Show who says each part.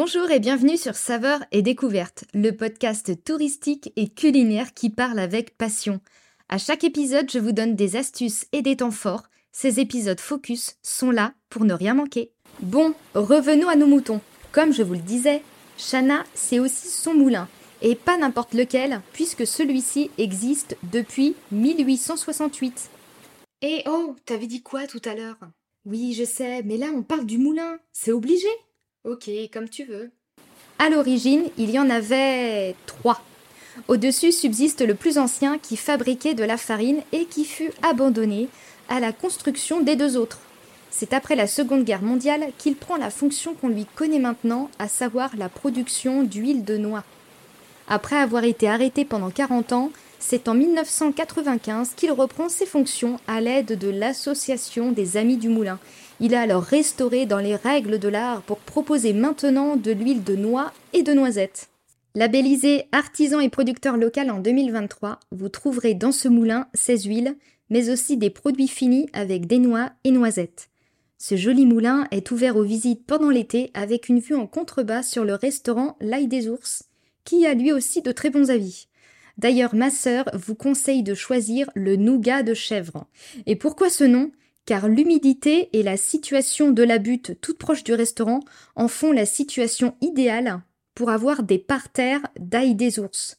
Speaker 1: Bonjour et bienvenue sur Saveurs et Découvertes, le podcast touristique et culinaire qui parle avec passion. À chaque épisode, je vous donne des astuces et des temps forts. Ces épisodes focus sont là pour ne rien manquer. Bon, revenons à nos moutons. Comme je vous le disais, Chana, c'est aussi son moulin. Et pas n'importe lequel, puisque celui-ci existe depuis 1868.
Speaker 2: Et oh, t'avais dit quoi tout à l'heure?
Speaker 1: Oui, je sais, mais là on parle du moulin. C'est obligé
Speaker 2: Ok, comme tu veux.
Speaker 1: À l'origine, il y en avait trois. Au-dessus subsiste le plus ancien qui fabriquait de la farine et qui fut abandonné à la construction des deux autres. C'est après la Seconde Guerre mondiale qu'il prend la fonction qu'on lui connaît maintenant, à savoir la production d'huile de noix. Après avoir été arrêté pendant 40 ans, c'est en 1995 qu'il reprend ses fonctions à l'aide de l'Association des Amis du Moulin. Il a alors restauré dans les règles de l'art pour proposer maintenant de l'huile de noix et de noisettes. Labellisé artisan et producteur local en 2023, vous trouverez dans ce moulin ces huiles, mais aussi des produits finis avec des noix et noisettes. Ce joli moulin est ouvert aux visites pendant l'été avec une vue en contrebas sur le restaurant L'Ail des Ours, qui a lui aussi de très bons avis. D'ailleurs, ma sœur vous conseille de choisir le nougat de chèvre. Et pourquoi ce nom? Car l'humidité et la situation de la butte toute proche du restaurant en font la situation idéale pour avoir des parterres d'ail des ours.